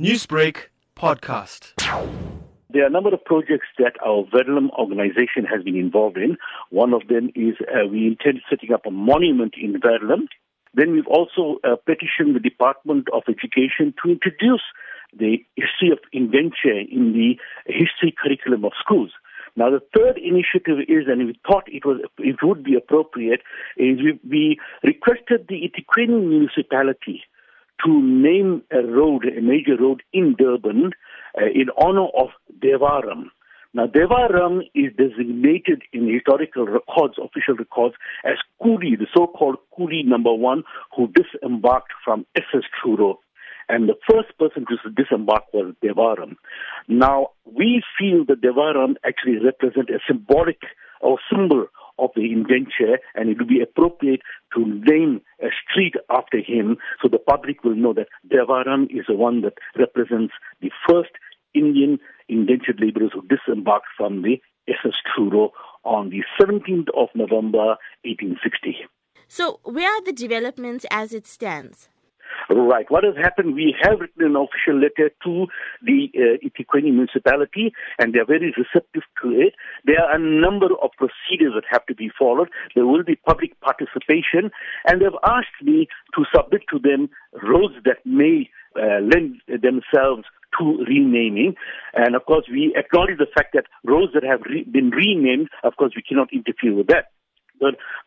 Newsbreak podcast. There are a number of projects that our Verulam organization has been involved in. One of them is uh, we intend setting up a monument in Verulam. Then we've also uh, petitioned the Department of Education to introduce the history of indenture in the history curriculum of schools. Now, the third initiative is, and we thought it was it would be appropriate, is we, we requested the eThekwini municipality to name a road, a major road in Durban, uh, in honor of Devaram. Now, Devaram is designated in historical records, official records, as Coolie, the so-called Coolie number one, who disembarked from SS Truro. And the first person to disembark was Devaram. Now, we feel that Devaram actually represents a symbolic or symbol of the indenture, and it would be appropriate to name a street after him so the public will know that Devaram is the one that represents the first Indian indentured laborers who disembarked from the SS Truro on the 17th of November 1860. So, where are the developments as it stands? Right. What has happened, we have written an official letter to the uh, municipality and they're very receptive to it. There are a number of procedures that have to be followed. There will be public participation and they've asked me to submit to them roads that may uh, lend themselves to renaming. And of course, we acknowledge the fact that roads that have re- been renamed, of course, we cannot interfere with that.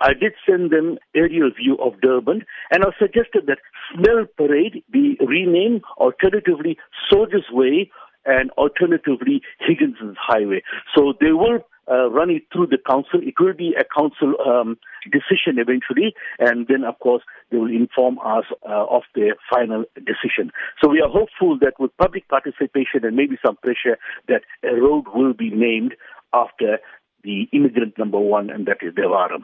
I did send them aerial view of Durban, and I suggested that Snell Parade be renamed, alternatively Soldiers Way, and alternatively Higginson's Highway. So they will uh, run it through the council. It will be a council um, decision eventually, and then of course they will inform us uh, of their final decision. So we are hopeful that with public participation and maybe some pressure, that a road will be named after the immigrant number one, and that is Devaram.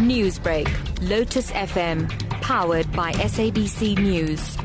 Newsbreak, Lotus FM, powered by SABC News.